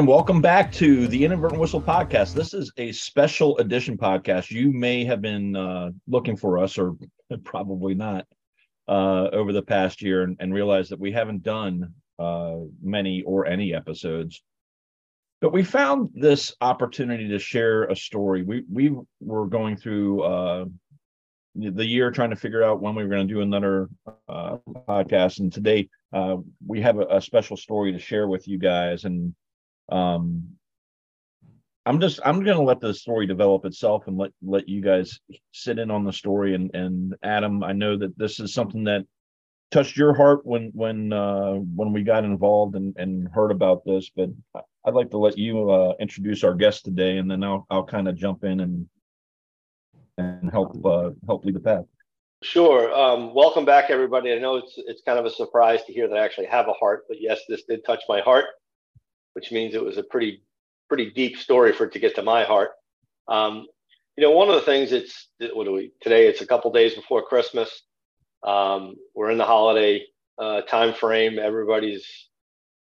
And welcome back to the Inadvertent Whistle podcast. This is a special edition podcast. You may have been uh, looking for us, or probably not, uh, over the past year, and, and realized that we haven't done uh, many or any episodes. But we found this opportunity to share a story. We we were going through uh, the year trying to figure out when we were going to do another uh, podcast, and today uh, we have a, a special story to share with you guys. And um, I'm just I'm going to let the story develop itself and let let you guys sit in on the story. And and Adam, I know that this is something that touched your heart when when uh, when we got involved and and heard about this. But I'd like to let you uh, introduce our guest today, and then I'll I'll kind of jump in and and help uh, help lead the path. Sure. Um, welcome back, everybody. I know it's it's kind of a surprise to hear that I actually have a heart, but yes, this did touch my heart, which means it was a pretty pretty deep story for it to get to my heart. Um, you know, one of the things it's what do we today? It's a couple days before Christmas. Um, we're in the holiday uh, time frame. Everybody's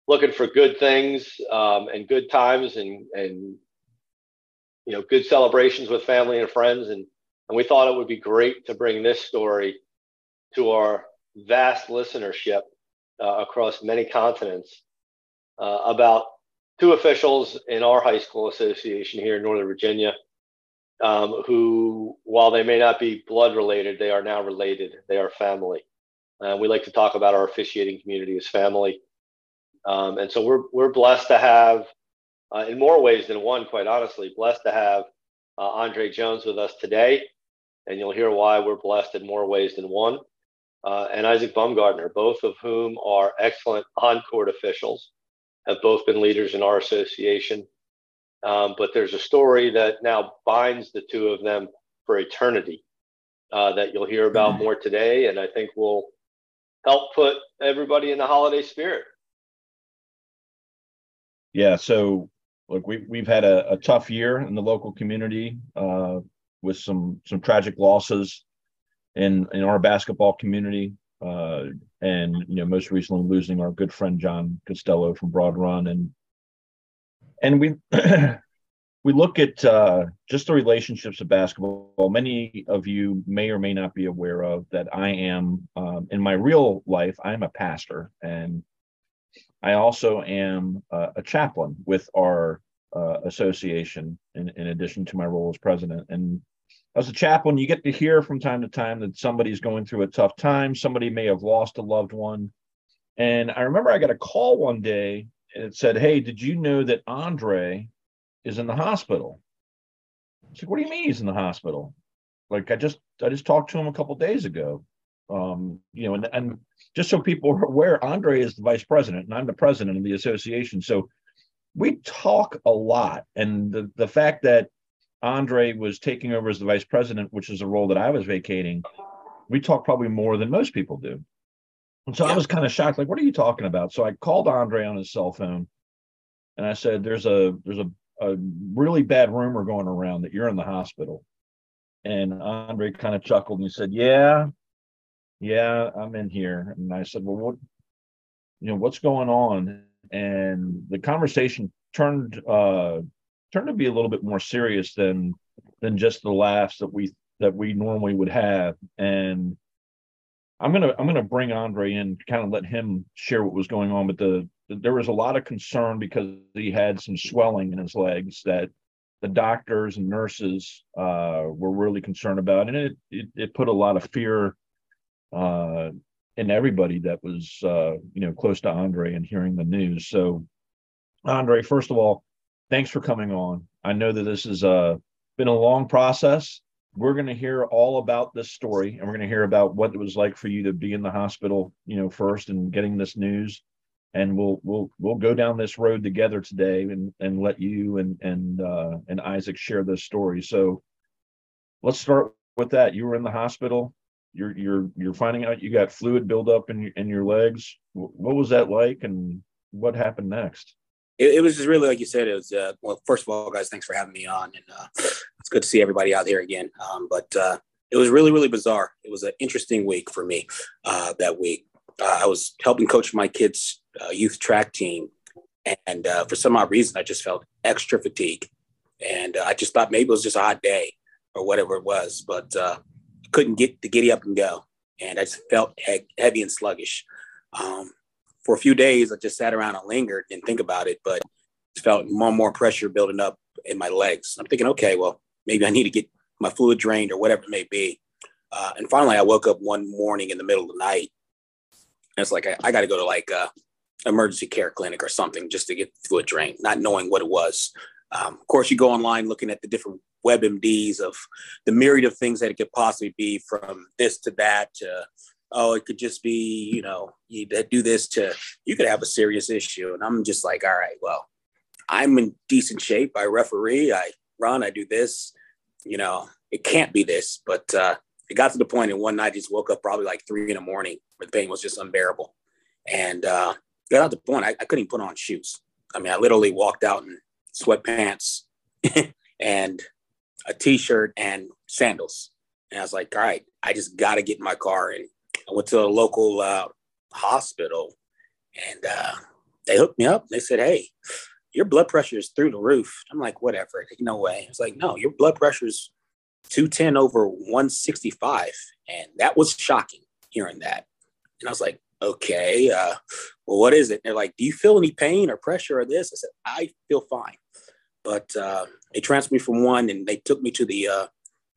looking for good things um, and good times and and you know good celebrations with family and friends and and we thought it would be great to bring this story to our vast listenership uh, across many continents uh, about two officials in our high school association here in Northern Virginia um, who, while they may not be blood related, they are now related. They are family. Uh, we like to talk about our officiating community as family. Um, and so we're, we're blessed to have, uh, in more ways than one, quite honestly, blessed to have uh, Andre Jones with us today and you'll hear why we're blessed in more ways than one. Uh, and Isaac Baumgartner, both of whom are excellent on court officials, have both been leaders in our association. Um, but there's a story that now binds the two of them for eternity uh, that you'll hear about mm-hmm. more today. And I think will help put everybody in the holiday spirit. Yeah. So, look, we've, we've had a, a tough year in the local community. Uh, with some some tragic losses in in our basketball community. Uh, and you know, most recently losing our good friend John Costello from Broad Run, and and we we look at uh, just the relationships of basketball. Many of you may or may not be aware of that. I am um, in my real life. I'm a pastor, and I also am uh, a chaplain with our uh, association. In, in addition to my role as president, and as a chaplain, you get to hear from time to time that somebody's going through a tough time. Somebody may have lost a loved one. And I remember I got a call one day and it said, Hey, did you know that Andre is in the hospital? I said, What do you mean he's in the hospital? Like I just I just talked to him a couple days ago. Um, you know, and, and just so people are aware, Andre is the vice president and I'm the president of the association. So we talk a lot. And the, the fact that Andre was taking over as the vice president, which is a role that I was vacating, we talked probably more than most people do. And so yeah. I was kind of shocked, like, what are you talking about? So I called Andre on his cell phone and I said, There's a there's a, a really bad rumor going around that you're in the hospital. And Andre kind of chuckled and he said, Yeah, yeah, I'm in here. And I said, Well, what you know, what's going on? And the conversation turned uh turned to be a little bit more serious than than just the laughs that we that we normally would have. And I'm gonna I'm gonna bring Andre in, kind of let him share what was going on. But the, the there was a lot of concern because he had some swelling in his legs that the doctors and nurses uh, were really concerned about, and it, it, it put a lot of fear uh, in everybody that was uh, you know close to Andre and hearing the news. So, Andre, first of all, thanks for coming on. I know that this has uh, been a long process. We're going to hear all about this story, and we're going to hear about what it was like for you to be in the hospital, you know, first and getting this news. And we'll we'll we'll go down this road together today, and and let you and and uh, and Isaac share this story. So let's start with that. You were in the hospital. You're you're you're finding out you got fluid buildup in your, in your legs. What was that like, and what happened next? It, it, was just really like you said. It was uh, well. First of all, guys, thanks for having me on, and uh, it's good to see everybody out here again. Um, but uh, it was really, really bizarre. It was an interesting week for me. Uh, that week, uh, I was helping coach my kids' uh, youth track team, And uh, for some odd reason, I just felt extra fatigue. And uh, I just thought maybe it was just a hot day or whatever it was, but uh, couldn't get the giddy up and go. And I just felt he- heavy and sluggish. Um, for a few days, I just sat around and lingered and think about it, but felt more and more pressure building up in my legs. I'm thinking, okay, well, maybe I need to get my fluid drained or whatever it may be. Uh, and finally, I woke up one morning in the middle of the night. And it's like, I, I got to go to like a emergency care clinic or something just to get fluid drained, not knowing what it was. Um, of course, you go online looking at the different WebMDs of the myriad of things that it could possibly be from this to that to, oh, it could just be, you know, you do this to, you could have a serious issue. And I'm just like, all right, well, I'm in decent shape. I referee, I run, I do this. You know, it can't be this. But uh, it got to the point. and one night I just woke up probably like three in the morning where the pain was just unbearable. And uh, got to the point, I, I couldn't even put on shoes. I mean, I literally walked out in sweatpants and a t shirt and sandals. And I was like, all right, I just got to get in my car. And I went to a local uh, hospital and uh, they hooked me up. They said, hey, your blood pressure is through the roof. I'm like, whatever. No way. It's like, no, your blood pressure is 210 over 165. And that was shocking hearing that. And I was like, okay, uh, well, what is it? And they're like, do you feel any pain or pressure or this? I said, I feel fine. But uh, they transferred me from one and they took me to the uh,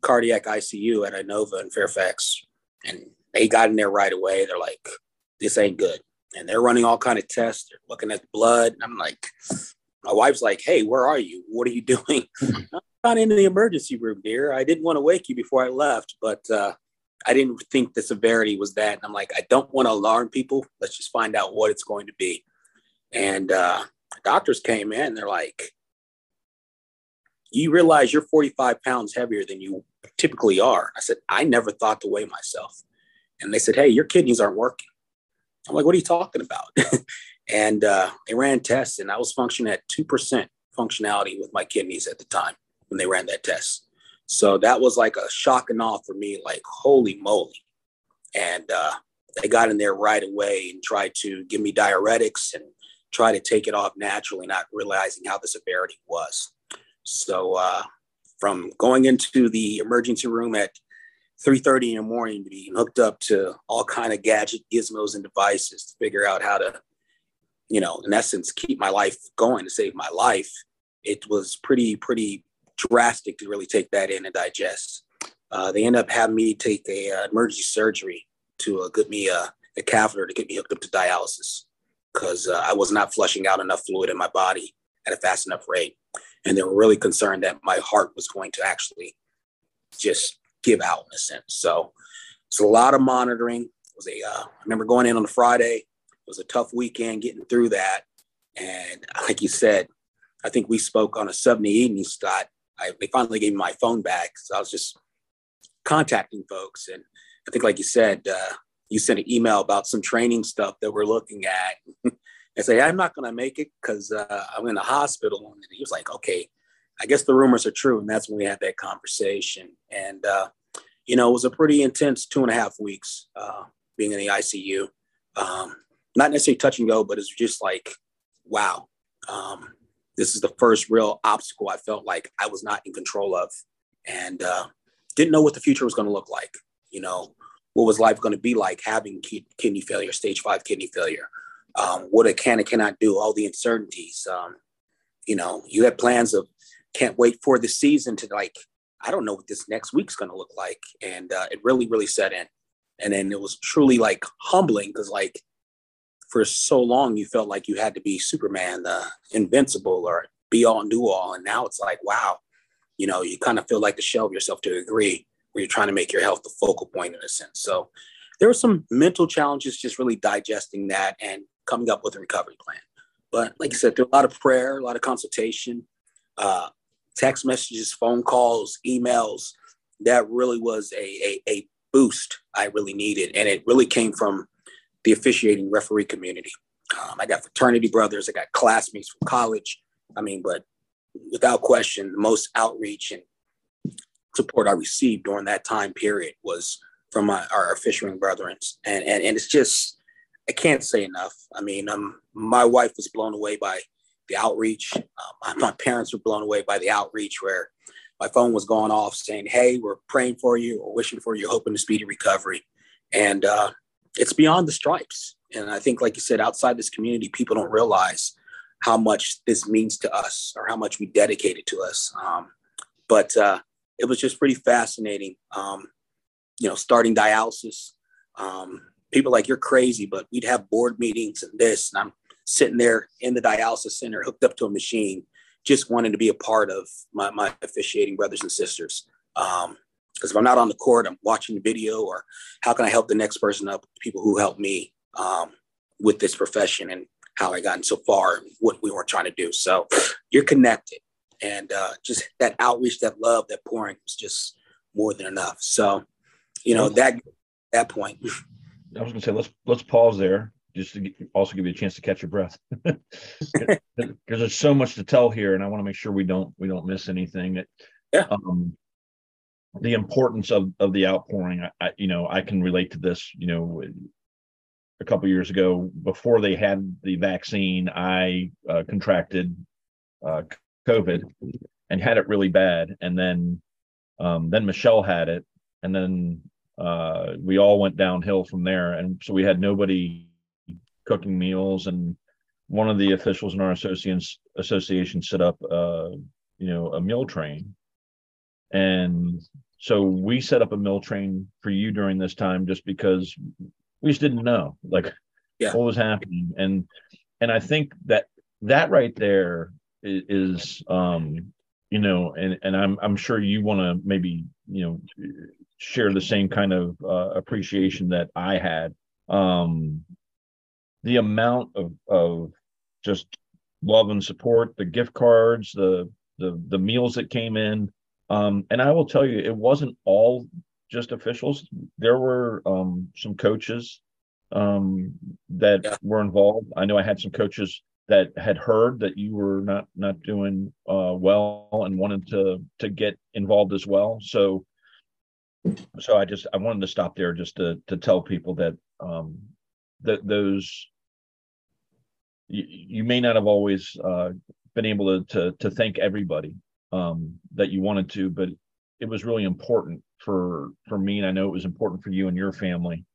cardiac ICU at Inova in Fairfax. And they got in there right away. They're like, this ain't good. And they're running all kind of tests. They're looking at the blood. And I'm like, my wife's like, hey, where are you? What are you doing? I'm not in the emergency room, dear. I didn't want to wake you before I left, but uh, I didn't think the severity was that. And I'm like, I don't want to alarm people. Let's just find out what it's going to be. And uh, doctors came in. They're like, you realize you're 45 pounds heavier than you typically are. I said, I never thought to weigh myself. And they said, hey, your kidneys aren't working. I'm like, what are you talking about? and uh, they ran tests, and I was functioning at 2% functionality with my kidneys at the time when they ran that test. So that was like a shock and awe for me, like, holy moly. And uh, they got in there right away and tried to give me diuretics and try to take it off naturally, not realizing how the severity was. So uh, from going into the emergency room at 3.30 in the morning to being hooked up to all kind of gadget gizmos and devices to figure out how to you know in essence keep my life going to save my life. It was pretty pretty drastic to really take that in and digest. Uh, they end up having me take a uh, emergency surgery to uh, get me uh, a catheter to get me hooked up to dialysis because uh, i was not flushing out enough fluid in my body at a fast enough rate. And they were really concerned that my heart was going to actually just give out in a sense. So it's a lot of monitoring. It was a uh, I remember going in on a Friday. It was a tough weekend getting through that. And like you said, I think we spoke on a Sunday evening, Scott. I, they finally gave me my phone back. So I was just contacting folks. And I think, like you said, uh, you sent an email about some training stuff that we're looking at. and say, I'm not going to make it because uh, I'm in the hospital. And he was like, okay, I guess the rumors are true. And that's when we had that conversation. And, uh, you know, it was a pretty intense two and a half weeks uh, being in the ICU. Um, not necessarily touch and go, but it's just like, wow, um, this is the first real obstacle I felt like I was not in control of and uh, didn't know what the future was going to look like. You know, what was life going to be like having kidney failure, stage five kidney failure? Um, what it can and cannot do, all the uncertainties. Um, you know, you had plans of can't wait for the season to like I don't know what this next week's going to look like. And uh, it really, really set in. And then it was truly like humbling because, like, for so long, you felt like you had to be Superman, the invincible or be all and do all. And now it's like, wow, you know, you kind of feel like to shelve yourself to a degree where you're trying to make your health the focal point in a sense. So there were some mental challenges just really digesting that and coming up with a recovery plan. But like I said, there a lot of prayer, a lot of consultation, uh, text messages, phone calls, emails. That really was a, a, a boost I really needed. And it really came from the officiating referee community. Um, I got fraternity brothers, I got classmates from college. I mean, but without question, the most outreach and support I received during that time period was from my, our officiating brethren. And, and, and it's just, I can't say enough. I mean, um, my wife was blown away by the outreach. Um, my parents were blown away by the outreach where my phone was going off saying, Hey, we're praying for you or wishing for you, hoping to speedy recovery. And uh, it's beyond the stripes. And I think, like you said, outside this community, people don't realize how much this means to us or how much we dedicate it to us. Um, but uh, it was just pretty fascinating. Um, you know, starting dialysis. Um, people like you're crazy, but we'd have board meetings and this, and I'm sitting there in the dialysis center, hooked up to a machine, just wanting to be a part of my, my officiating brothers and sisters. Um, because if I'm not on the court, I'm watching the video, or how can I help the next person up? People who helped me um, with this profession and how I gotten so far and what we were trying to do. So you're connected, and uh, just that outreach, that love, that pouring was just more than enough. So, you know that that point. I was going to say let's let's pause there just to also give you a chance to catch your breath because there's so much to tell here, and I want to make sure we don't we don't miss anything. yeah. Um, the importance of of the outpouring, I, I, you know, I can relate to this. You know, a couple years ago, before they had the vaccine, I uh, contracted uh, COVID and had it really bad, and then um, then Michelle had it, and then uh, we all went downhill from there. And so we had nobody cooking meals. And one of the officials in our associations association set up, uh, you know, a meal train. And so we set up a meal train for you during this time just because we just didn't know like yeah. what was happening. And and I think that that right there is, is um you know and and i'm i'm sure you want to maybe you know share the same kind of uh, appreciation that I had. Um, the amount of of just love and support, the gift cards, the the the meals that came in, um, and I will tell you, it wasn't all just officials. There were um, some coaches um, that yeah. were involved. I know I had some coaches that had heard that you were not not doing uh, well and wanted to to get involved as well. So so I just I wanted to stop there just to to tell people that um that those you, you may not have always uh, been able to, to to thank everybody um that you wanted to, but it was really important for for me, and I know it was important for you and your family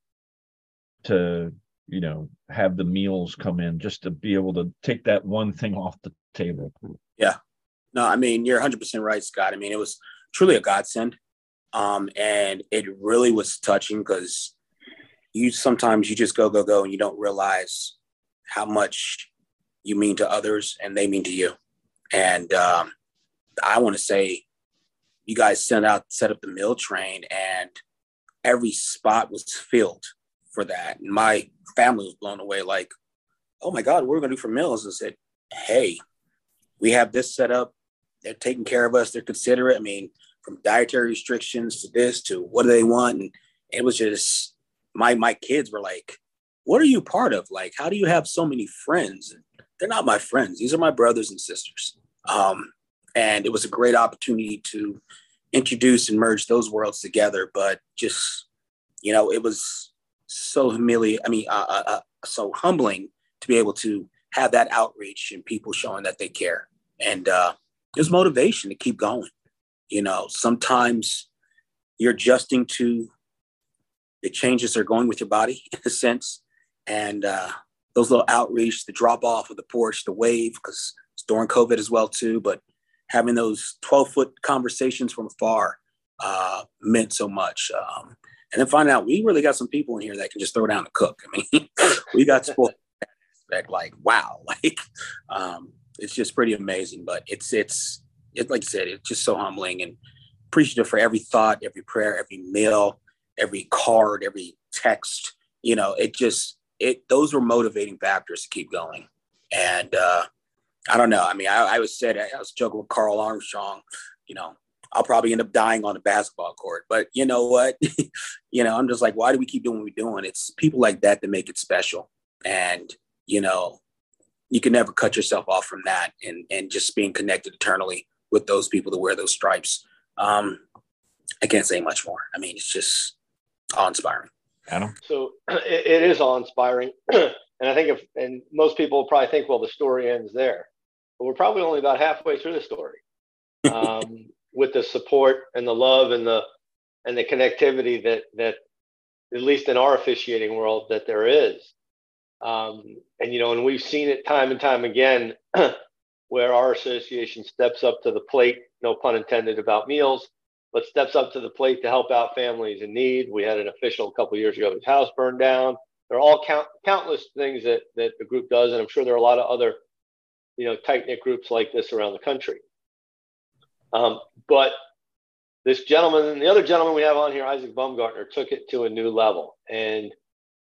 to you know have the meals come in just to be able to take that one thing off the table. Yeah, no, I mean you're 100 percent right, Scott. I mean it was truly a godsend um, and it really was touching because you sometimes you just go, go, go, and you don't realize how much you mean to others and they mean to you. And um, I want to say, you guys sent out, set up the meal train, and every spot was filled for that. And my family was blown away, like, oh my God, what are we gonna do for meals? And said, hey, we have this set up. They're taking care of us. They're considerate. I mean, from dietary restrictions to this to what do they want and it was just my my kids were like what are you part of? Like how do you have so many friends? They're not my friends. These are my brothers and sisters. Um, and it was a great opportunity to introduce and merge those worlds together but just you know it was so humiliating i mean uh, uh, uh, so humbling to be able to have that outreach and people showing that they care. And uh, was motivation to keep going. You know, sometimes you're adjusting to the changes that are going with your body in a sense. And uh, those little outreach, the drop off of the porch, the wave, because it's during COVID as well too. But having those 12 foot conversations from afar uh, meant so much. Um, and then find out we really got some people in here that can just throw down and cook. I mean, we got support like wow, like um, it's just pretty amazing. But it's it's it, like I said, it's just so humbling and appreciative for every thought, every prayer, every mail, every card, every text. You know, it just it those were motivating factors to keep going. And uh, I don't know. I mean, I, I was said I was joking with Carl Armstrong. You know, I'll probably end up dying on a basketball court. But you know what? you know, I'm just like, why do we keep doing what we're doing? It's people like that that make it special. And you know, you can never cut yourself off from that and and just being connected eternally with those people that wear those stripes. Um, I can't say much more. I mean, it's just awe inspiring. Adam? So it, it is awe inspiring. and I think if, and most people probably think, well, the story ends there. but we're probably only about halfway through the story. Um, with the support and the love and the and the connectivity that that at least in our officiating world that there is. Um, and you know, and we've seen it time and time again where our association steps up to the plate, no pun intended about meals, but steps up to the plate to help out families in need. We had an official a couple years ago, his house burned down. There are all count, countless things that that the group does, and I'm sure there are a lot of other, you know, tight knit groups like this around the country. Um, but this gentleman, and the other gentleman we have on here, Isaac Baumgartner, took it to a new level. And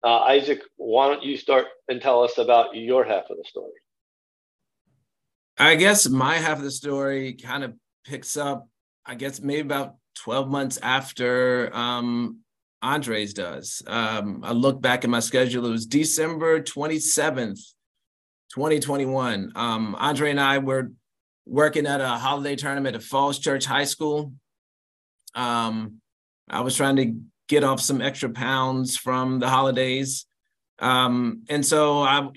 uh, Isaac, why don't you start and tell us about your half of the story? I guess my half of the story kind of picks up, I guess, maybe about 12 months after um, Andres does. Um, I look back at my schedule, it was December 27th, 2021. Um, Andre and I were working at a holiday tournament at Falls Church High School. Um, I was trying to get off some extra pounds from the holidays. Um, and so I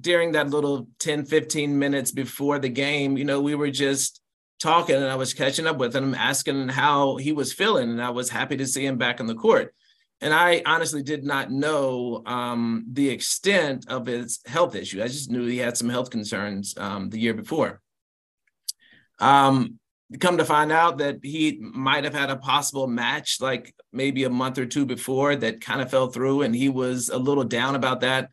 during that little 10, 15 minutes before the game, you know, we were just talking and I was catching up with him, asking how he was feeling. And I was happy to see him back on the court. And I honestly did not know um, the extent of his health issue. I just knew he had some health concerns um, the year before. Um, come to find out that he might have had a possible match like maybe a month or two before that kind of fell through and he was a little down about that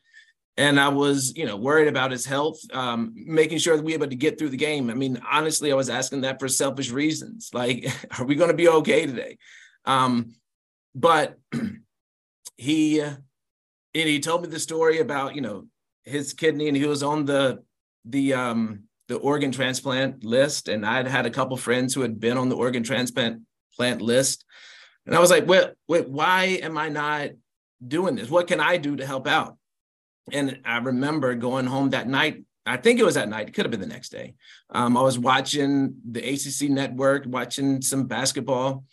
and i was you know worried about his health um, making sure that we were able to get through the game. I mean honestly i was asking that for selfish reasons. Like are we going to be okay today? Um, but he and he told me the story about you know his kidney and he was on the the um the organ transplant list, and I'd had a couple friends who had been on the organ transplant plant list, and I was like, "Wait, wait, why am I not doing this? What can I do to help out?" And I remember going home that night. I think it was that night. It could have been the next day. Um, I was watching the ACC network, watching some basketball,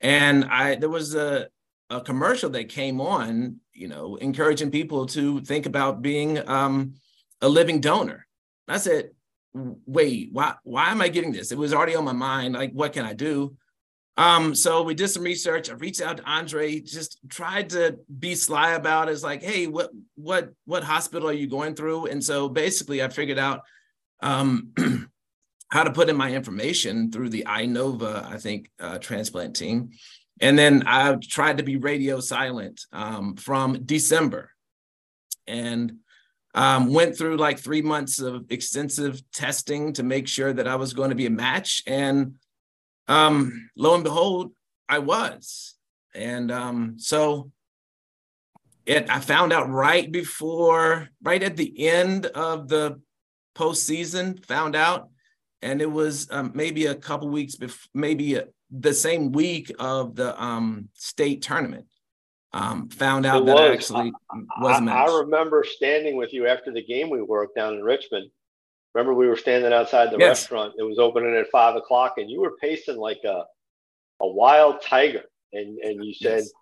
and I there was a a commercial that came on, you know, encouraging people to think about being um, a living donor. I said, wait, why why am I getting this? It was already on my mind. Like, what can I do? Um, so we did some research. I reached out to Andre, just tried to be sly about it. It's like, hey, what what what hospital are you going through? And so basically I figured out um how to put in my information through the Inova, I think, uh, transplant team. And then I tried to be radio silent um, from December. And um, went through like three months of extensive testing to make sure that I was going to be a match. And um, lo and behold, I was. And um, so it, I found out right before, right at the end of the postseason, found out. And it was um, maybe a couple weeks before, maybe a, the same week of the um, state tournament um, found out that was. actually was I, I, remember standing with you after the game we worked down in Richmond. Remember, we were standing outside the yes. restaurant. It was opening at five o'clock, and you were pacing like a a wild tiger. And and you said, yes.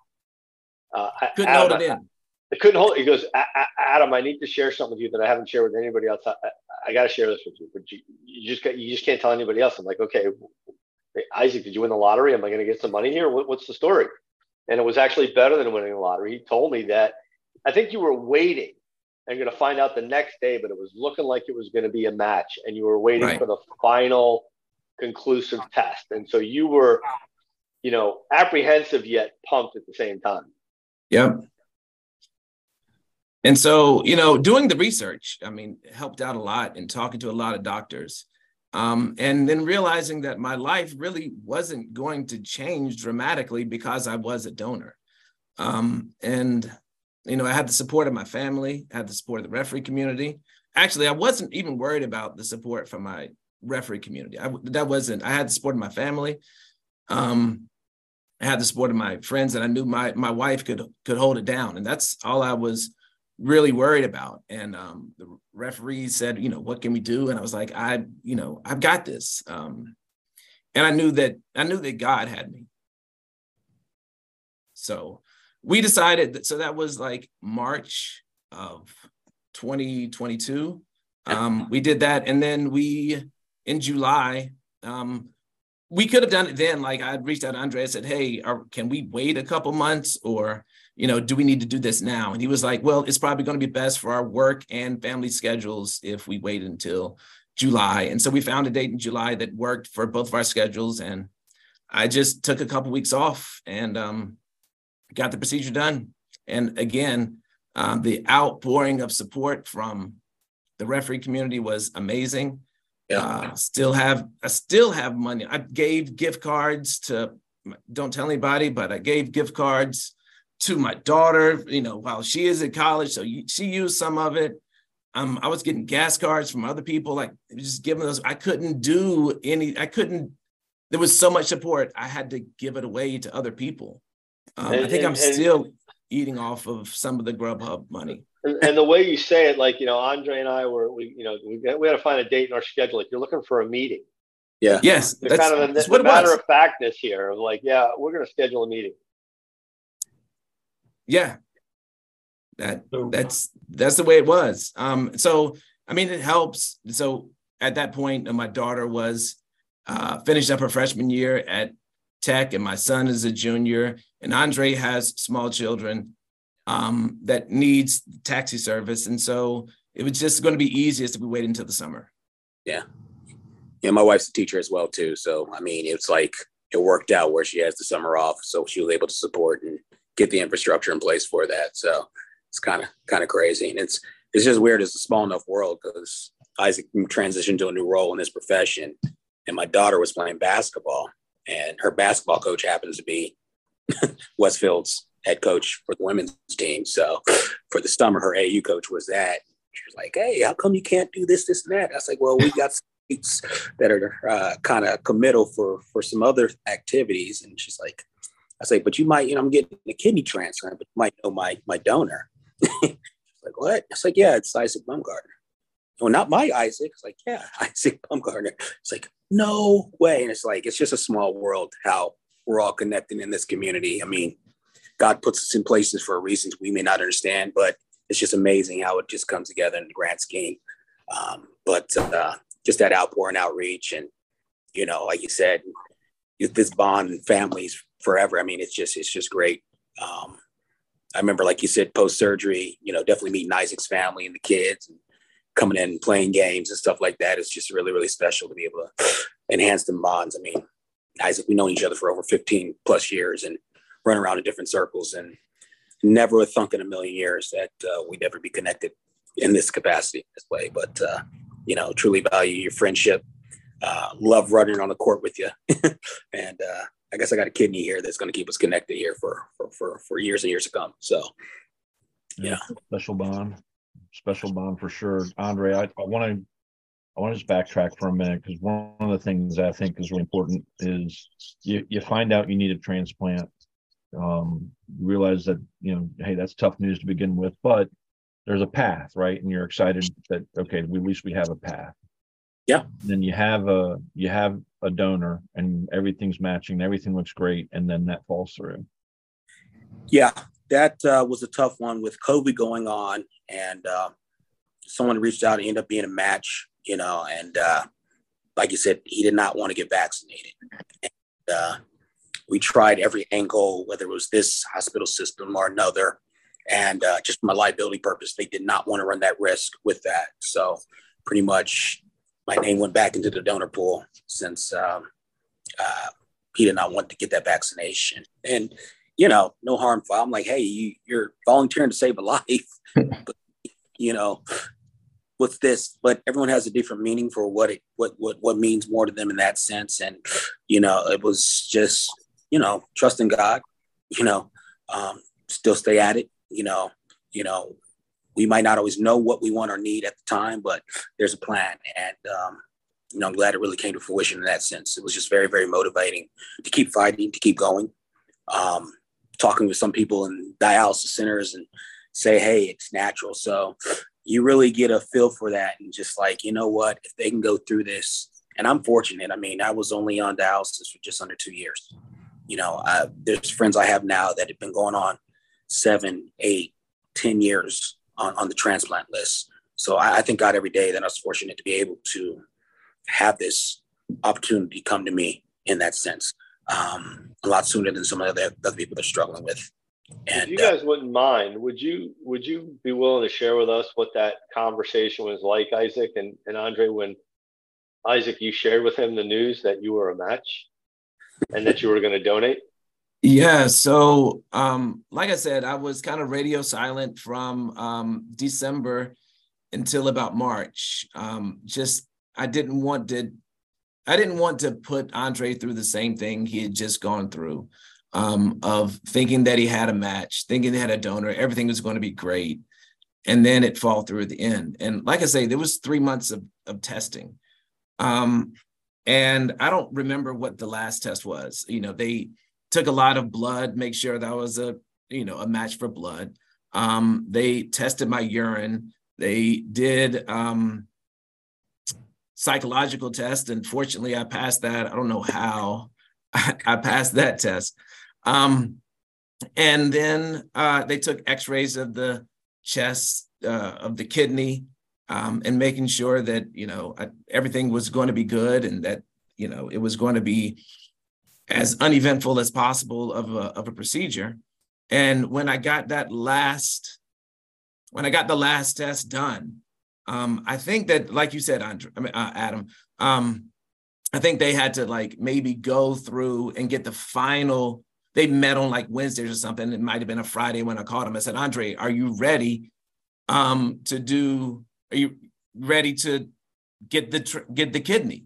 uh, "Couldn't Adam, hold it in." I couldn't hold it. He goes, "Adam, I need to share something with you that I haven't shared with anybody else. I, I, got to share this with you, but you, you just got, you just can't tell anybody else." I'm like, "Okay, Isaac, did you win the lottery? Am I going to get some money here? What, what's the story?" and it was actually better than winning the lottery. He told me that I think you were waiting and going to find out the next day, but it was looking like it was going to be a match, and you were waiting right. for the final conclusive test, and so you were, you know, apprehensive yet pumped at the same time. Yep. And so, you know, doing the research, I mean, helped out a lot and talking to a lot of doctors. Um, and then realizing that my life really wasn't going to change dramatically because I was a donor. Um, and, you know, I had the support of my family, I had the support of the referee community. Actually, I wasn't even worried about the support from my referee community. I, that wasn't, I had the support of my family. Um, I had the support of my friends and I knew my, my wife could, could hold it down. And that's all I was really worried about. And um, the referee said, you know, what can we do? And I was like, I, you know, I've got this. Um, and I knew that I knew that God had me. So we decided that. So that was like March of 2022. Um, we did that, and then we in July. Um, we could have done it then. Like I reached out to Andre and said, "Hey, are, can we wait a couple months, or you know, do we need to do this now?" And he was like, "Well, it's probably going to be best for our work and family schedules if we wait until July." And so we found a date in July that worked for both of our schedules, and I just took a couple weeks off and um, got the procedure done. And again, um, the outpouring of support from the referee community was amazing. Yeah. Uh, still have I still have money. I gave gift cards to don't tell anybody, but I gave gift cards to my daughter. You know, while she is at college, so she used some of it. Um, I was getting gas cards from other people, like just giving those. I couldn't do any. I couldn't. There was so much support. I had to give it away to other people. Um, and, I think and, I'm still eating off of some of the Grubhub money and, and, the way you say it, like you know, Andre and I were, we you know, we we had to find a date in our schedule. Like you're looking for a meeting. Yeah. Yes. The that's, kind of the, that's the matter of factness here of like, yeah, we're going to schedule a meeting. Yeah. That that's that's the way it was. Um. So I mean, it helps. So at that point, my daughter was uh, finished up her freshman year at Tech, and my son is a junior, and Andre has small children um, that needs taxi service. And so it was just going to be easiest if we wait until the summer. Yeah. Yeah. My wife's a teacher as well, too. So, I mean, it's like it worked out where she has the summer off. So she was able to support and get the infrastructure in place for that. So it's kind of, kind of crazy. And it's, it's just weird. It's a small enough world because Isaac transitioned to a new role in this profession. And my daughter was playing basketball and her basketball coach happens to be Westfield's head coach for the women's team. So for the summer, her AU coach was that. She was like, "Hey, how come you can't do this, this, and that?" I was like, "Well, we got seats that are uh, kind of committal for for some other activities." And she's like, "I say, but you might, you know, I'm getting a kidney transplant, but you might know my my donor." she's like, "What?" It's like, "Yeah, it's Isaac Baumgartner." Well, not my Isaac. It's like, yeah, Isaac Baumgartner. It's like, no way. And it's like, it's just a small world how we're all connected in this community. I mean, God puts us in places for reasons we may not understand, but it's just amazing how it just comes together in the grand scheme. Um, but uh, just that outpouring outreach and, you know, like you said, this bond and families forever. I mean, it's just, it's just great. Um, I remember, like you said, post surgery, you know, definitely meeting Isaac's family and the kids and coming in and playing games and stuff like that. It's just really, really special to be able to enhance the bonds. I mean, Isaac, we've known each other for over 15 plus years and run around in different circles and never a thunk in a million years that uh, we'd ever be connected in this capacity this way. But, uh, you know, truly value your friendship. Uh, love running on the court with you. and uh, I guess I got a kidney here that's going to keep us connected here for, for, for, for years and years to come. So, yeah. Special bond, special bond for sure. Andre, I want to I want to just backtrack for a minute because one of the things I think is really important is you, you find out you need a transplant. Um, realize that you know hey that's tough news to begin with but there's a path right? And you're excited that okay we, at least we have a path. Yeah. Then you have a you have a donor and everything's matching everything looks great and then that falls through. Yeah that uh, was a tough one with covid going on and uh, someone reached out and ended up being a match you know and uh, like you said he did not want to get vaccinated and, uh, we tried every angle, whether it was this hospital system or another. And uh, just a liability purpose, they did not want to run that risk with that. So pretty much my name went back into the donor pool since um, uh, he did not want to get that vaccination. And, you know, no harm foul. I'm like, hey, you, you're volunteering to save a life. but, you know, with this, but everyone has a different meaning for what it what what what means more to them in that sense. And you know, it was just you know, trust in God, you know, um, still stay at it. You know, you know, we might not always know what we want or need at the time, but there's a plan. And, um, you know, I'm glad it really came to fruition in that sense. It was just very, very motivating to keep fighting, to keep going. Um, talking with some people in dialysis centers and say, hey, it's natural. So you really get a feel for that and just like, you know what, if they can go through this, and I'm fortunate. I mean, I was only on dialysis for just under two years you know, I, there's friends I have now that have been going on seven, eight, ten years on, on the transplant list. So I, I thank God every day that I was fortunate to be able to have this opportunity come to me in that sense. Um, a lot sooner than some of the other people they're struggling with. And if you guys uh, wouldn't mind, would you would you be willing to share with us what that conversation was like, Isaac and, and Andre, when Isaac you shared with him the news that you were a match and that you were going to donate? Yeah. So, um, like I said, I was kind of radio silent from um, December until about March. Um, just I didn't want to I didn't want to put Andre through the same thing he had just gone through um, of thinking that he had a match, thinking he had a donor, everything was going to be great. And then it fall through at the end. And like I say, there was three months of, of testing. Um, and I don't remember what the last test was. You know, they took a lot of blood, make sure that was a, you know, a match for blood. Um, they tested my urine. They did um, psychological test. And fortunately, I passed that. I don't know how I, passed that test. Um, and then uh, they took x-rays of the chest, uh, of the kidney, um, and making sure that, you know, I, everything was going to be good and that, you know, it was going to be as uneventful as possible of a, of a procedure. And when I got that last, when I got the last test done, um, I think that, like you said, Andre, I mean, uh, Adam, um, I think they had to like maybe go through and get the final. They met on like Wednesdays or something. It might have been a Friday when I called him. I said, Andre, are you ready um, to do? Are you ready to get the get the kidney?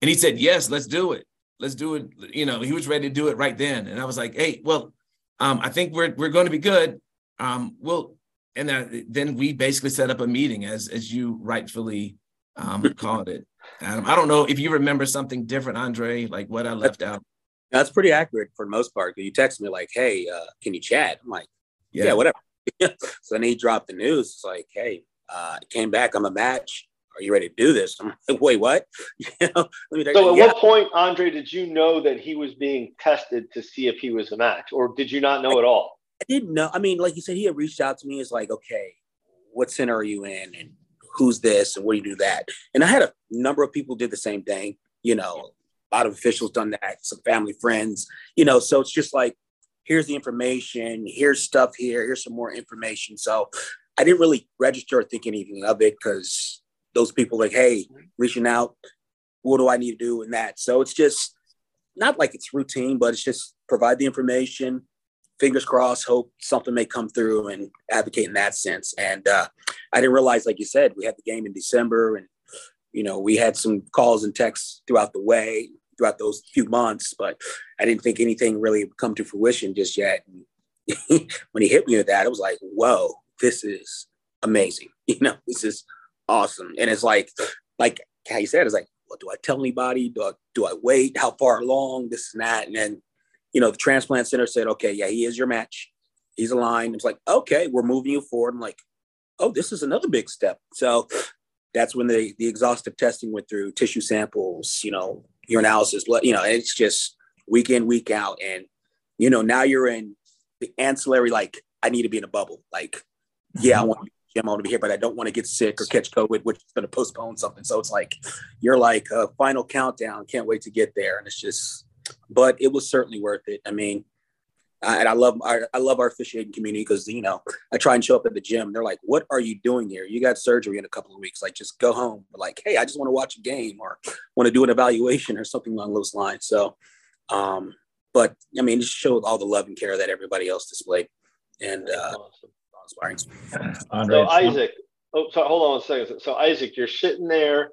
And he said, Yes, let's do it. Let's do it. You know, he was ready to do it right then. And I was like, Hey, well, um, I think we're we're going to be good. Um, we'll and then we basically set up a meeting as as you rightfully um, called it. Adam, I don't know if you remember something different, Andre, like what I left out. That's pretty accurate for the most part. You text me like, "Hey, uh, can you chat?" I'm like, "Yeah, yeah whatever." so then he dropped the news. It's like, "Hey, uh, came back. I'm a match. Are you ready to do this?" I'm like, "Wait, what?" you know, so at yeah. what point, Andre, did you know that he was being tested to see if he was a match, or did you not know I, at all? I didn't know. I mean, like you said, he had reached out to me. It's like, okay, what center are you in, and who's this, and what do you do that? And I had a number of people did the same thing. You know, a lot of officials done that. Some family, friends. You know, so it's just like, here's the information. Here's stuff here. Here's some more information. So I didn't really register or think anything of it because those people like, hey, reaching out, what do I need to do in that? So it's just not like it's routine, but it's just provide the information fingers crossed, hope something may come through and advocate in that sense. And uh, I didn't realize, like you said, we had the game in December, and you know we had some calls and texts throughout the way throughout those few months, but I didn't think anything really come to fruition just yet. when he hit me with that, it was like, whoa, this is amazing. You know, this is awesome. And it's like, like how you said, it's like, well, do I tell anybody? Do I do I wait? How far along? This and that. And then you know, the transplant center said, okay, yeah, he is your match. He's aligned. It's like, okay, we're moving you forward. I'm like, oh, this is another big step. So that's when the the exhaustive testing went through tissue samples, you know, urinalysis, blood, you know, it's just week in, week out. And, you know, now you're in the ancillary, like, I need to be in a bubble. Like, yeah, I mm-hmm. want to be I want to be here, but I don't want to get sick or catch COVID, which is going to postpone something. So it's like you're like a final countdown. Can't wait to get there, and it's just but it was certainly worth it. I mean, and I love our, I love our officiating community because you know I try and show up at the gym. They're like, "What are you doing here? You got surgery in a couple of weeks. Like, just go home." like, "Hey, I just want to watch a game or want to do an evaluation or something along those lines." So, um, but I mean, just showed all the love and care that everybody else displayed, and uh, inspiring. So Isaac, oh, so hold on a second. So Isaac, you're sitting there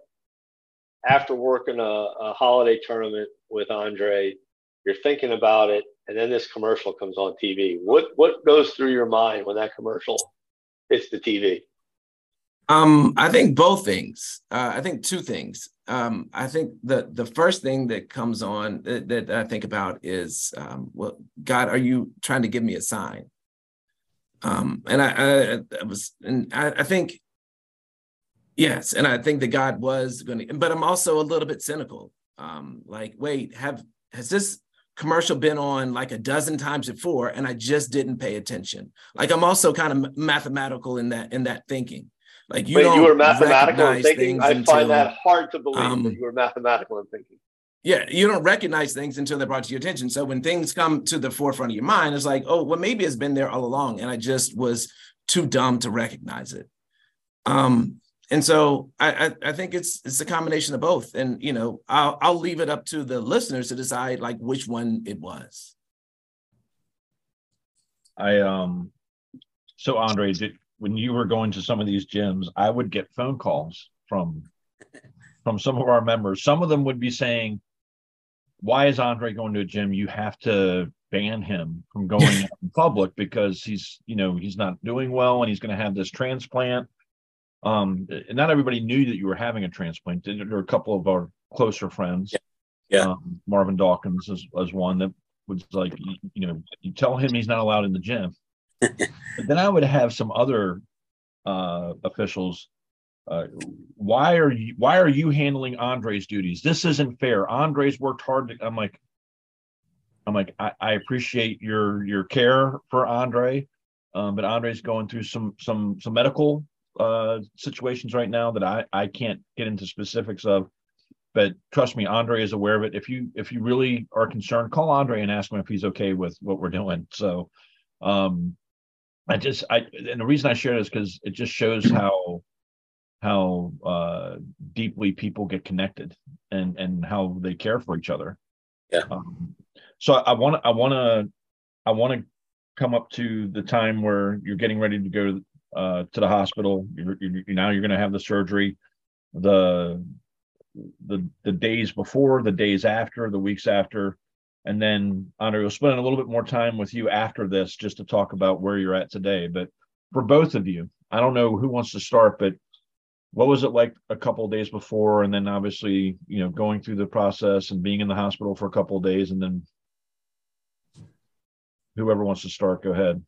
after working a, a holiday tournament with Andre, you're thinking about it, and then this commercial comes on TV. What what goes through your mind when that commercial hits the TV? Um, I think both things. Uh, I think two things. Um, I think the the first thing that comes on that, that I think about is, um, well, God, are you trying to give me a sign? Um, and I, I, I was, and I, I think Yes, and I think that God was going to, but I'm also a little bit cynical. Um, like, wait, have has this commercial been on like a dozen times before, and I just didn't pay attention? Like, I'm also kind of mathematical in that in that thinking. Like you, Wait, don't you were mathematical in thinking. I until, find that hard to believe um, that you were mathematical in thinking. yeah, you don't recognize things until they're brought to your attention. So when things come to the forefront of your mind, it's like, oh, well, maybe it's been there all along, and I just was too dumb to recognize it. Um, and so I, I, I think it's it's a combination of both. And you know, I'll I'll leave it up to the listeners to decide like which one it was. I um so Andre, did, when you were going to some of these gyms, I would get phone calls from from some of our members. Some of them would be saying, "Why is Andre going to a gym? You have to ban him from going out in public because he's, you know, he's not doing well and he's going to have this transplant." Um, and not everybody knew that you were having a transplant. There were a couple of our closer friends. Yeah. Um, Marvin Dawkins was, was one that was like, you, you know, you tell him he's not allowed in the gym. but then I would have some other uh, officials. Uh, why are you why are you handling Andre's duties? This isn't fair. Andre's worked hard. To, I'm like, I'm like, I, I appreciate your your care for Andre, um, but Andre's going through some some some medical uh, situations right now that I I can't get into specifics of. But trust me, Andre is aware of it. If you if you really are concerned, call Andre and ask him if he's okay with what we're doing. So, um, I just I and the reason I share this because it just shows how how uh, deeply people get connected and and how they care for each other. Yeah. Um, so I want I want to I want to come up to the time where you're getting ready to go uh, to the hospital. You're, you're, now you're going to have the surgery. The the the days before, the days after, the weeks after, and then Andre will spend a little bit more time with you after this just to talk about where you're at today. But for both of you, I don't know who wants to start, but what was it like a couple days before, and then obviously you know going through the process and being in the hospital for a couple days, and then whoever wants to start, go ahead.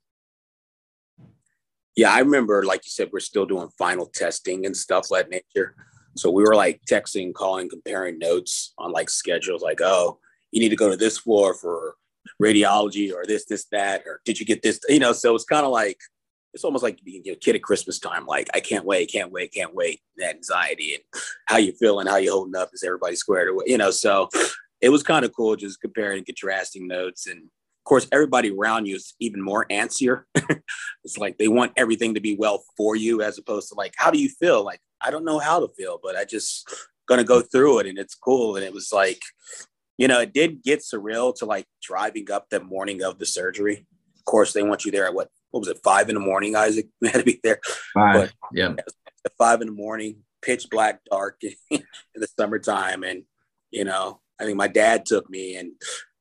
Yeah, I remember, like you said, we're still doing final testing and stuff like nature. So we were like texting, calling, comparing notes on like schedules, like, oh, you need to go to this floor for radiology or this, this, that, or did you get this? You know, so it's kind of like it's almost like being a kid at Christmas time. Like, I can't wait, can't wait, can't wait. That anxiety and how you feeling, how you holding up, is everybody squared away? You know, so it was kind of cool just comparing and contrasting notes and course, everybody around you is even more antsier. it's like they want everything to be well for you, as opposed to like, how do you feel? Like, I don't know how to feel, but I just gonna go through it, and it's cool. And it was like, you know, it did get surreal to like driving up the morning of the surgery. Of course, they want you there at what? What was it? Five in the morning, Isaac. We had to be there. Five. yeah. At five in the morning, pitch black, dark in the summertime, and you know, I think my dad took me and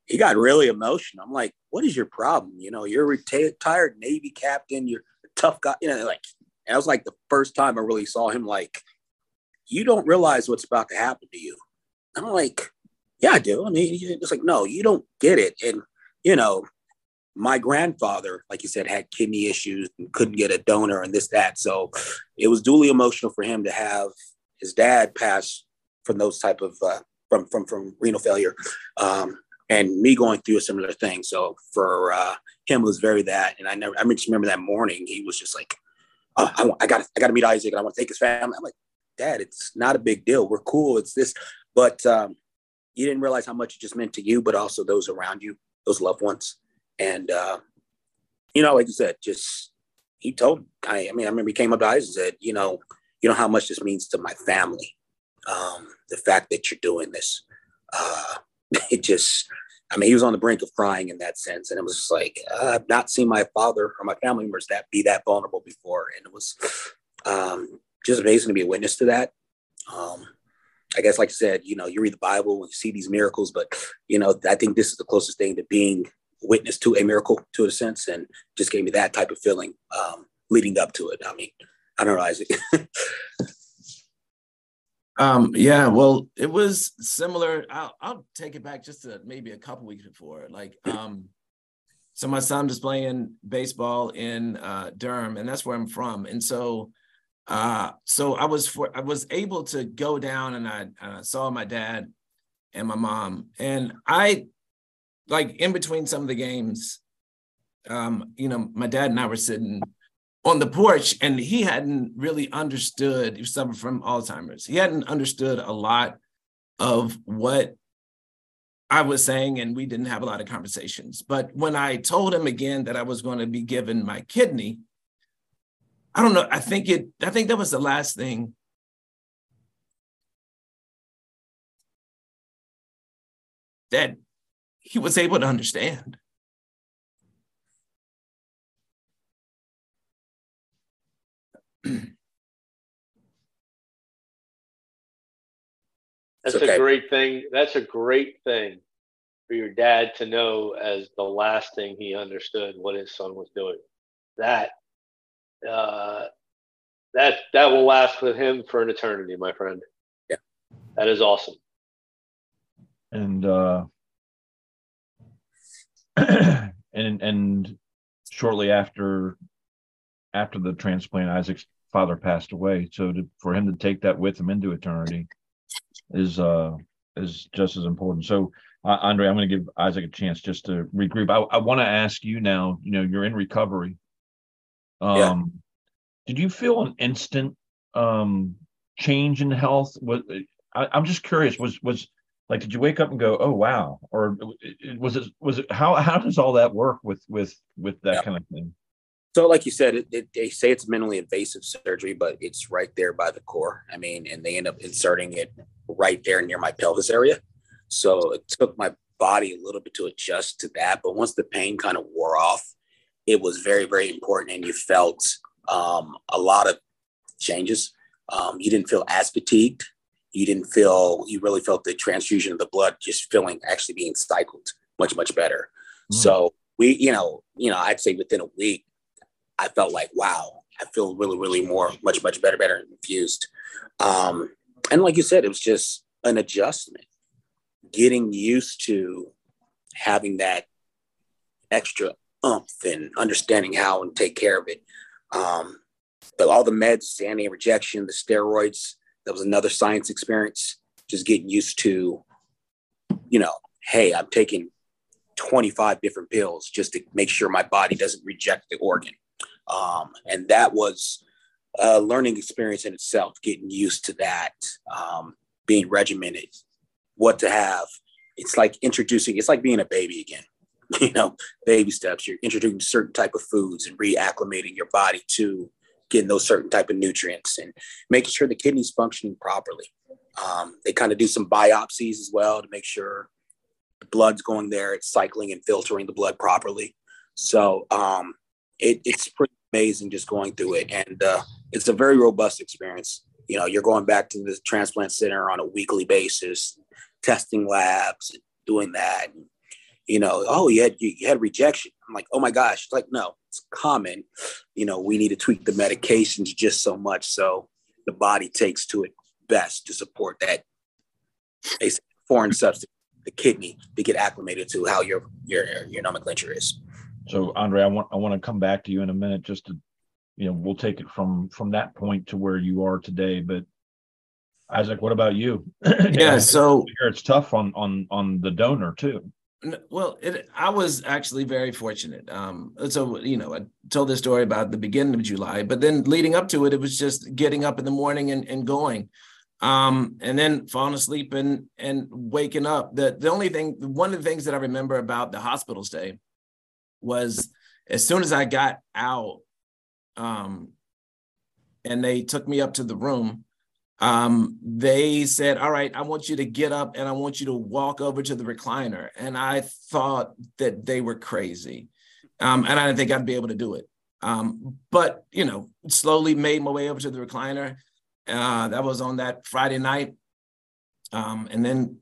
he got really emotional. I'm like, what is your problem? You know, you're a retired Navy captain. You're a tough guy. You know, like, that was like the first time I really saw him like, you don't realize what's about to happen to you. I'm like, yeah, I do. I mean, it's like, no, you don't get it. And, you know, my grandfather, like you said, had kidney issues and couldn't get a donor and this, that. So it was duly emotional for him to have his dad pass from those type of, uh, from, from, from renal failure. Um, and me going through a similar thing. So for uh, him, was very that. And I never, I just remember that morning, he was just like, oh, I, I got, I got to meet Isaac, and I want to take his family. I'm like, Dad, it's not a big deal. We're cool. It's this, but um, you didn't realize how much it just meant to you, but also those around you, those loved ones. And uh, you know, like you said, just he told. I, I mean, I remember he came up to Isaac and said, you know, you know how much this means to my family. Um, the fact that you're doing this. Uh, it just, I mean, he was on the brink of crying in that sense. And it was just like, uh, I've not seen my father or my family members that be that vulnerable before. And it was um, just amazing to be a witness to that. Um, I guess, like I said, you know, you read the Bible and you see these miracles, but, you know, I think this is the closest thing to being witness to a miracle to a sense and just gave me that type of feeling um, leading up to it. I mean, I don't know, Isaac. Um, yeah, well, it was similar. I'll, I'll take it back just to maybe a couple weeks before. Like, um, so my son was playing baseball in uh, Durham, and that's where I'm from. And so, uh, so I was for I was able to go down, and I, I saw my dad and my mom, and I, like in between some of the games, um, you know, my dad and I were sitting on the porch and he hadn't really understood he suffered from alzheimer's. He hadn't understood a lot of what i was saying and we didn't have a lot of conversations. But when i told him again that i was going to be given my kidney i don't know i think it i think that was the last thing that he was able to understand That's okay. a great thing. That's a great thing for your dad to know as the last thing he understood what his son was doing. That uh, that that will last with him for an eternity, my friend. Yeah, that is awesome. And uh, and and shortly after after the transplant, Isaac's father passed away. So to, for him to take that with him into eternity is uh is just as important. So uh, Andre, I'm going to give Isaac a chance just to regroup. I, I want to ask you now. You know, you're in recovery. Um, yeah. did you feel an instant um change in health? Was I, I'm just curious. Was was like did you wake up and go oh wow or was it was it how how does all that work with with with that yeah. kind of thing so, like you said, it, it, they say it's minimally invasive surgery, but it's right there by the core. I mean, and they end up inserting it right there near my pelvis area. So it took my body a little bit to adjust to that. But once the pain kind of wore off, it was very, very important. And you felt um, a lot of changes. Um, you didn't feel as fatigued. You didn't feel, you really felt the transfusion of the blood just feeling actually being cycled much, much better. Mm. So we, you know, you know, I'd say within a week, I felt like, wow, I feel really, really more, much, much better, better infused. Um, and like you said, it was just an adjustment, getting used to having that extra umph and understanding how and take care of it. Um, but all the meds, the anti-rejection, the steroids, that was another science experience. Just getting used to, you know, hey, I'm taking 25 different pills just to make sure my body doesn't reject the organ. Um, and that was a learning experience in itself, getting used to that, um, being regimented, what to have. It's like introducing, it's like being a baby again, you know, baby steps. You're introducing certain type of foods and reacclimating your body to getting those certain type of nutrients and making sure the kidney's functioning properly. Um, they kind of do some biopsies as well to make sure the blood's going there, it's cycling and filtering the blood properly. So um, it, it's pretty amazing just going through it. And uh, it's a very robust experience. You know, you're going back to the transplant center on a weekly basis, testing labs, doing that. And, you know, oh, you had you, you had rejection. I'm like, oh my gosh. It's like, no, it's common. You know, we need to tweak the medications just so much so the body takes to it best to support that foreign substance, the kidney, to get acclimated to how your your your nomenclature is. So Andre, I want I want to come back to you in a minute just to you know, we'll take it from from that point to where you are today. But Isaac, what about you? yeah, so it's tough on on on the donor too. Well, it, I was actually very fortunate. Um, so you know, I told this story about the beginning of July, but then leading up to it, it was just getting up in the morning and, and going, um, and then falling asleep and and waking up. The the only thing, one of the things that I remember about the hospital stay was as soon as I got out, um, and they took me up to the room, um, they said, All right, I want you to get up and I want you to walk over to the recliner. And I thought that they were crazy. Um, and I didn't think I'd be able to do it. Um, but, you know, slowly made my way over to the recliner. Uh, that was on that Friday night. Um, and then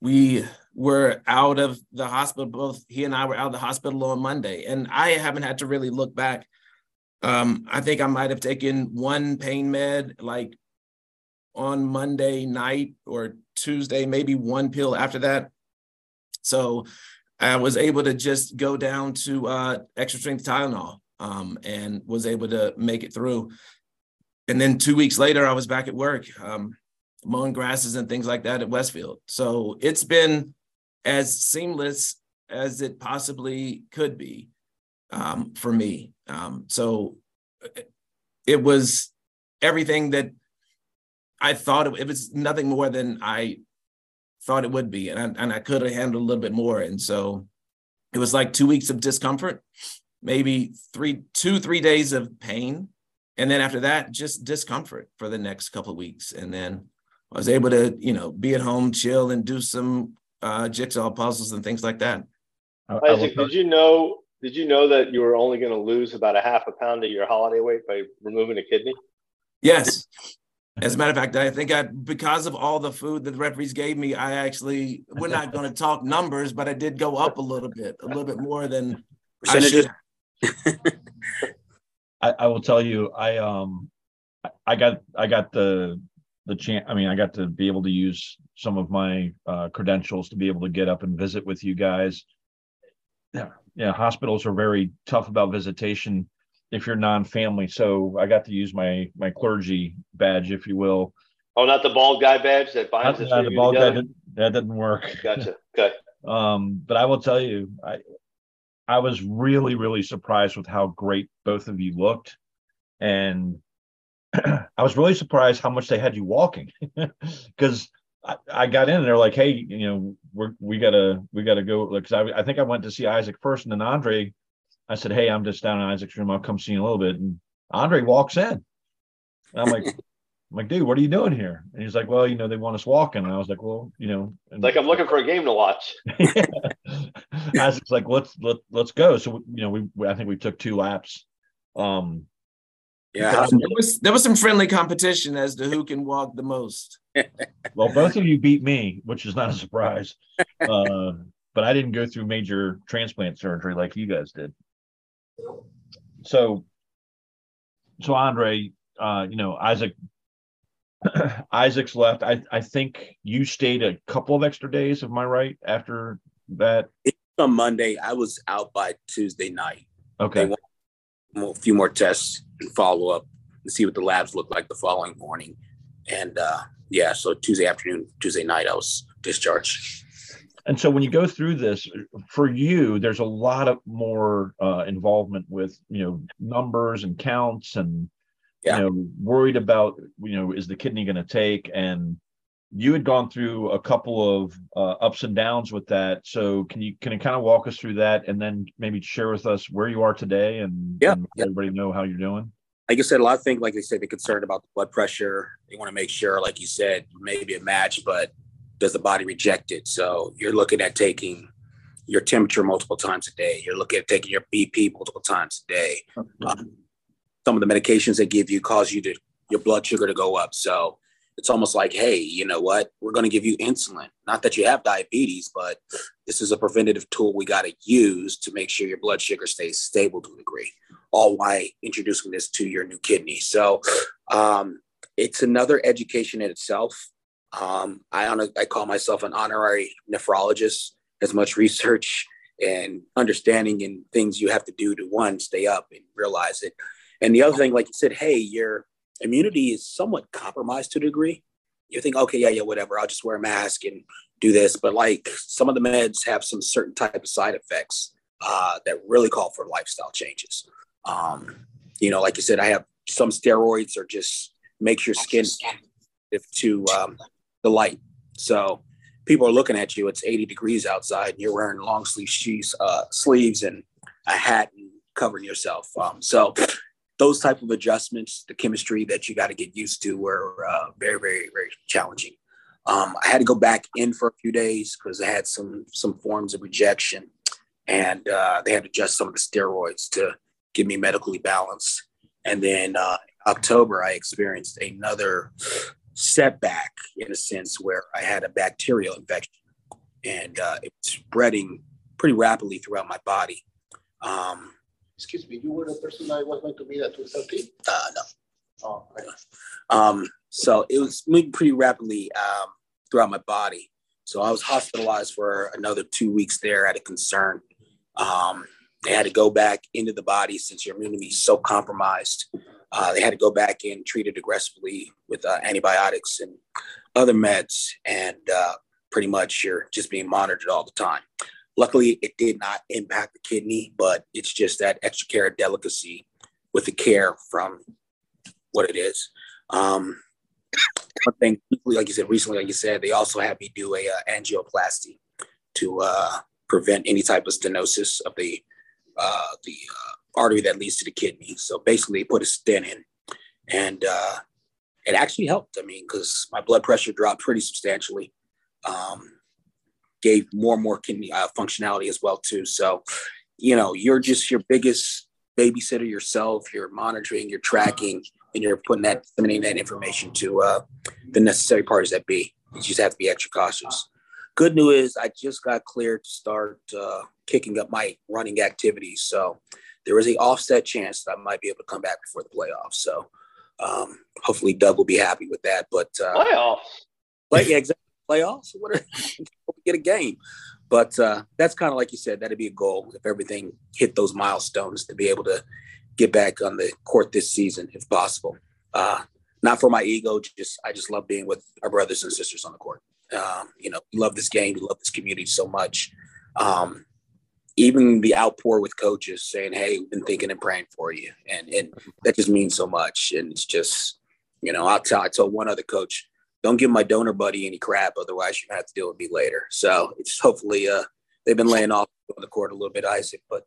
we were out of the hospital. Both he and I were out of the hospital on Monday, and I haven't had to really look back. Um, I think I might have taken one pain med like on Monday night or Tuesday, maybe one pill after that. So I was able to just go down to uh, extra strength Tylenol um, and was able to make it through. And then two weeks later, I was back at work, um, mowing grasses and things like that at Westfield. So it's been as seamless as it possibly could be um, for me. Um, so it was everything that I thought it, it was nothing more than I thought it would be, and I, and I could have handled a little bit more. And so it was like two weeks of discomfort, maybe three, two, three days of pain, and then after that, just discomfort for the next couple of weeks. And then I was able to, you know, be at home, chill, and do some uh, jigsaw puzzles and things like that. Isaac, did you know? Did you know that you were only going to lose about a half a pound of your holiday weight by removing a kidney? Yes. As a matter of fact, I think I, because of all the food that the referees gave me, I actually, we're not going to talk numbers, but I did go up a little bit, a little bit more than percentages. I, I, will tell you, I um, I got I got the the chance. I mean, I got to be able to use some of my uh, credentials to be able to get up and visit with you guys. Yeah, yeah. Hospitals are very tough about visitation if you're non-family. So I got to use my my clergy badge, if you will. Oh, not the bald guy badge that binds us. the bald guy that, that didn't work. Gotcha. Okay. um, but I will tell you, I I was really really surprised with how great both of you looked, and I was really surprised how much they had you walking, because. I, I got in and they're like, hey, you know, we're we gotta we gotta go because I, I think I went to see Isaac first and then Andre I said, Hey, I'm just down in Isaac's room. I'll come see you in a little bit. And Andre walks in. And I'm like, I'm like, dude, what are you doing here? And he's like, well, you know, they want us walking. And I was like, well, you know, and, like I'm looking for a game to watch. Isaac's like, let's let let's go. So you know, we I think we took two laps. Um, yeah, there was there was some friendly competition as to who can walk the most. well, both of you beat me, which is not a surprise. Uh, but I didn't go through major transplant surgery like you guys did so so Andre, uh, you know, Isaac Isaac's left. I I think you stayed a couple of extra days, am I right? After that? On Monday, I was out by Tuesday night. Okay. A few more tests and follow up and see what the labs look like the following morning. And uh yeah, so Tuesday afternoon, Tuesday night, I was discharged and so when you go through this for you there's a lot of more uh, involvement with you know numbers and counts and yeah. you know worried about you know is the kidney going to take and you had gone through a couple of uh, ups and downs with that so can you can you kind of walk us through that and then maybe share with us where you are today and, yeah, and yeah. everybody know how you're doing like I said, a lot of things, like they said, they're concerned about the blood pressure. They want to make sure, like you said, maybe a match, but does the body reject it? So you're looking at taking your temperature multiple times a day. You're looking at taking your BP multiple times a day. Um, some of the medications they give you cause you to your blood sugar to go up. So it's almost like, hey, you know what? We're going to give you insulin. Not that you have diabetes, but this is a preventative tool we got to use to make sure your blood sugar stays stable to a degree. All while introducing this to your new kidney. So um, it's another education in itself. Um, I, I call myself an honorary nephrologist. As much research and understanding and things you have to do to one stay up and realize it. And the other thing, like you said, hey, your immunity is somewhat compromised to a degree. You think, okay, yeah, yeah, whatever. I'll just wear a mask and do this. But like some of the meds have some certain type of side effects uh, that really call for lifestyle changes. Um, you know, like you said, I have some steroids or just makes your skin to um, the light. So people are looking at you. It's 80 degrees outside, and you're wearing long sleeve uh, sleeves, and a hat and covering yourself. Um, so those type of adjustments, the chemistry that you got to get used to, were uh, very, very, very challenging. Um, I had to go back in for a few days because I had some some forms of rejection, and uh, they had to adjust some of the steroids to get me medically balanced. And then uh, October, I experienced another setback in a sense where I had a bacterial infection and uh, it was spreading pretty rapidly throughout my body. Um, Excuse me, you were the person I was going to meet at 2.30? Uh, no. Oh, okay. Um, so it was moving pretty rapidly um, throughout my body. So I was hospitalized for another two weeks there at a concern. Um, they had to go back into the body since your immunity is so compromised. Uh, they had to go back in, treated aggressively with uh, antibiotics and other meds, and uh, pretty much you're just being monitored all the time. Luckily, it did not impact the kidney, but it's just that extra care of delicacy with the care from what it is. Um, one thing, like you said, recently, like you said, they also had me do a uh, angioplasty to uh, prevent any type of stenosis of the uh, the uh, artery that leads to the kidney. So basically, put a stent in, and uh, it actually helped. I mean, because my blood pressure dropped pretty substantially. Um, gave more and more kidney uh, functionality as well too. So, you know, you're just your biggest babysitter yourself. You're monitoring, you're tracking, and you're putting that disseminating that information to uh, the necessary parties that be. You just have to be extra cautious. Good news is I just got cleared to start uh, kicking up my running activities. So there is a offset chance that I might be able to come back before the playoffs. So um, hopefully Doug will be happy with that. But uh, playoffs, play, yeah, exactly. Playoffs. What are, get a game? But uh, that's kind of like you said. That'd be a goal if everything hit those milestones to be able to get back on the court this season, if possible. Uh, not for my ego, just I just love being with our brothers and sisters on the court. Um, you know, love this game, we love this community so much. Um, even the outpour with coaches saying, "Hey, we've been thinking and praying for you," and and that just means so much. And it's just, you know, I'll tell I told one other coach, "Don't give my donor buddy any crap, otherwise you're gonna have to deal with me later." So it's hopefully uh, they've been laying off on the court a little bit, Isaac, but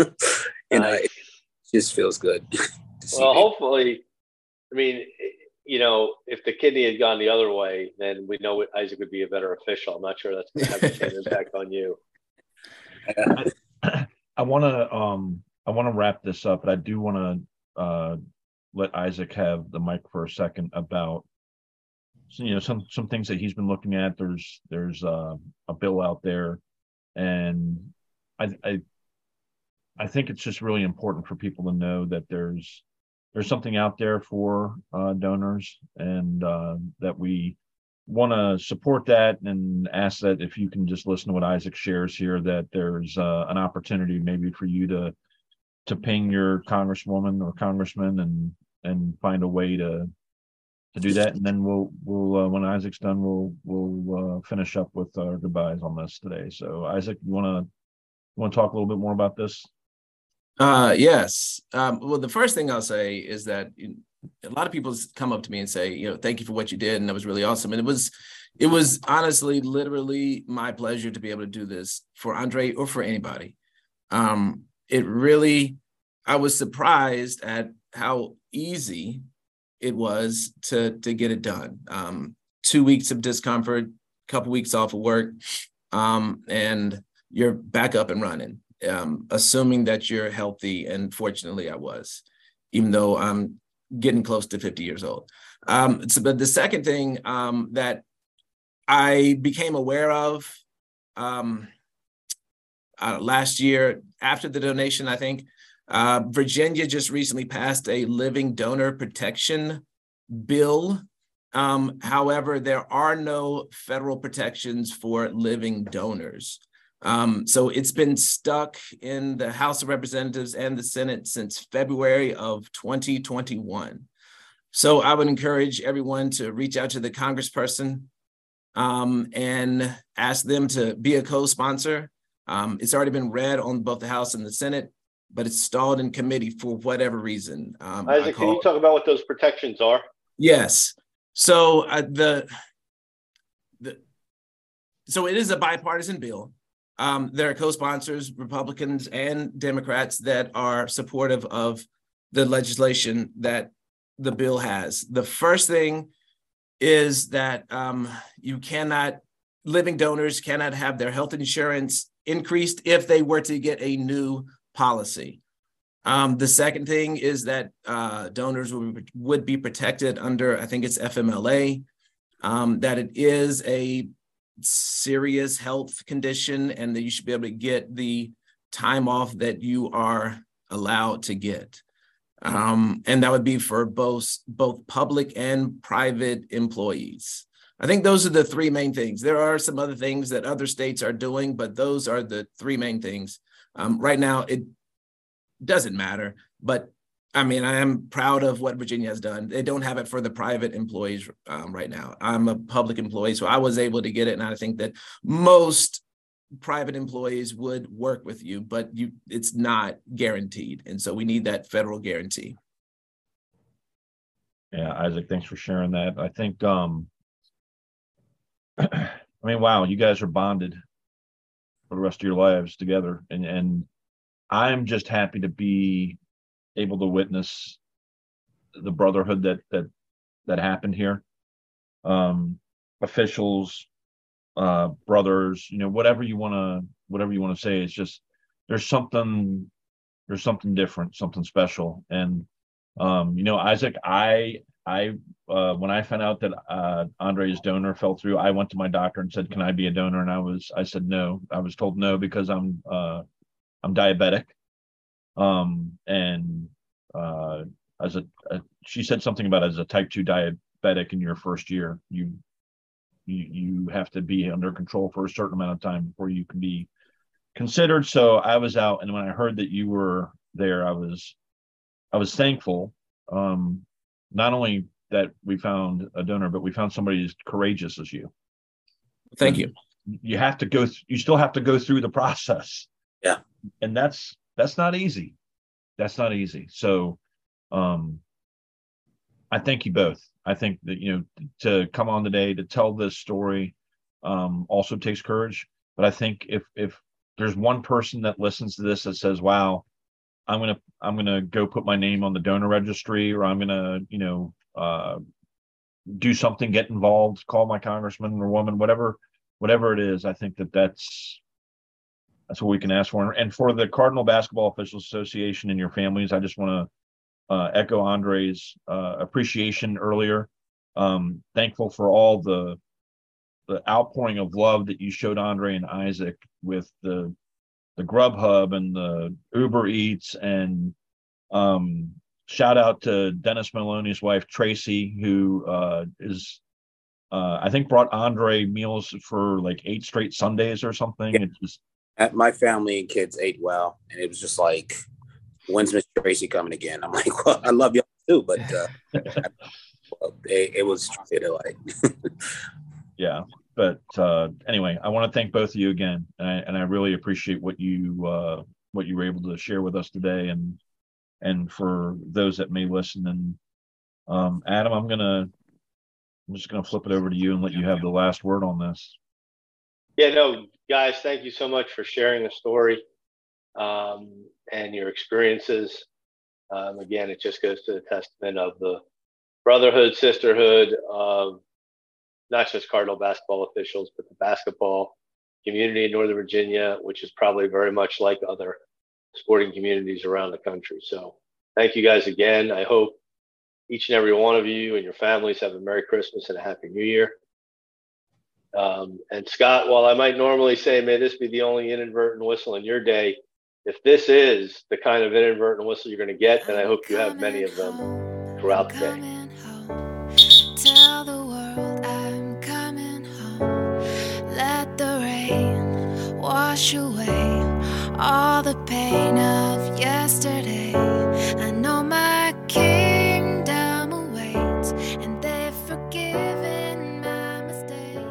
uh, you know, it just feels good. well, hopefully, I mean, you know, if the kidney had gone the other way, then we know Isaac would be a better official. I'm not sure that's going to have the same impact on you. I, I want to um I want to wrap this up, but I do want to uh, let Isaac have the mic for a second about you know some some things that he's been looking at. There's there's uh, a bill out there, and I I I think it's just really important for people to know that there's there's something out there for uh, donors and uh, that we want to support that and ask that if you can just listen to what Isaac shares here, that there's uh, an opportunity maybe for you to to ping your congresswoman or congressman and and find a way to to do that, and then we'll we'll uh, when Isaac's done, we'll we'll uh, finish up with our goodbyes on this today. So Isaac, you want to want to talk a little bit more about this? Uh, yes. Um, well, the first thing I'll say is that a lot of people come up to me and say, you know, thank you for what you did, and that was really awesome. And it was, it was honestly, literally my pleasure to be able to do this for Andre or for anybody. Um, it really, I was surprised at how easy it was to to get it done. Um, two weeks of discomfort, a couple weeks off of work, um, and you're back up and running. Um, assuming that you're healthy, and fortunately, I was, even though I'm getting close to 50 years old. Um, so, but the second thing um, that I became aware of um, uh, last year after the donation, I think uh, Virginia just recently passed a living donor protection bill. Um, however, there are no federal protections for living donors. Um, so it's been stuck in the House of Representatives and the Senate since February of 2021. So I would encourage everyone to reach out to the congressperson um, and ask them to be a co-sponsor. Um, it's already been read on both the House and the Senate, but it's stalled in committee for whatever reason. Um, Isaac, can you talk about what those protections are? Yes. So uh, the the so it is a bipartisan bill. Um, there are co-sponsors, Republicans and Democrats, that are supportive of the legislation that the bill has. The first thing is that um, you cannot, living donors cannot have their health insurance increased if they were to get a new policy. Um, the second thing is that uh, donors would, would be protected under, I think it's FMLA, um, that it is a serious health condition and that you should be able to get the time off that you are allowed to get. Um, and that would be for both both public and private employees. I think those are the three main things. There are some other things that other states are doing, but those are the three main things. Um, right now, it doesn't matter, but I mean, I am proud of what Virginia has done. They don't have it for the private employees um, right now. I'm a public employee, so I was able to get it, and I think that most private employees would work with you, but you it's not guaranteed. And so we need that federal guarantee. Yeah, Isaac, thanks for sharing that. I think um I mean, wow, you guys are bonded for the rest of your lives together. And and I'm just happy to be able to witness the brotherhood that that that happened here. Um officials, uh, brothers, you know, whatever you want to, whatever you want to say. It's just there's something, there's something different, something special. And um, you know, Isaac, I, I, uh, when I found out that uh, Andre's donor fell through, I went to my doctor and said, "Can I be a donor?" And I was, I said no. I was told no because I'm, uh, I'm diabetic. Um, and uh, as a, a, she said something about as a type two diabetic in your first year, you you, you have to be under control for a certain amount of time before you can be considered. So I was out, and when I heard that you were there, I was I was thankful. Um, not only that we found a donor, but we found somebody as courageous as you. Thank you. You have to go. Th- you still have to go through the process. Yeah, and that's that's not easy. That's not easy. So, um, I thank you both. I think that you know to come on today to tell this story um, also takes courage. But I think if if there's one person that listens to this that says, "Wow, I'm gonna I'm gonna go put my name on the donor registry," or I'm gonna you know uh, do something, get involved, call my congressman or woman, whatever whatever it is, I think that that's that's what we can ask for. And for the Cardinal Basketball Officials Association and your families, I just want to uh, echo Andre's uh, appreciation earlier. Um, thankful for all the the outpouring of love that you showed Andre and Isaac with the the Grubhub and the Uber Eats and um, shout out to Dennis Maloney's wife Tracy who uh, is uh, I think brought Andre meals for like eight straight Sundays or something. Yeah. It just my family and kids ate well, and it was just like when's Miss Tracy coming again? I'm like, well, I love y'all too, but uh, it, it, was like yeah. But uh, anyway, I want to thank both of you again, and I, and I really appreciate what you uh, what you were able to share with us today, and and for those that may listen. And um, Adam, I'm gonna I'm just gonna flip it over to you and let you have the last word on this. Yeah, no, guys, thank you so much for sharing the story um, and your experiences. Um, again, it just goes to the testament of the brotherhood, sisterhood of not just Cardinal basketball officials, but the basketball community in Northern Virginia, which is probably very much like other sporting communities around the country. So, thank you guys again. I hope each and every one of you and your families have a Merry Christmas and a Happy New Year. Um, and Scott, while I might normally say, may this be the only inadvertent whistle in your day, if this is the kind of inadvertent whistle you're going to get, then I hope you have many of them throughout the day. wash away all the pain of yesterday.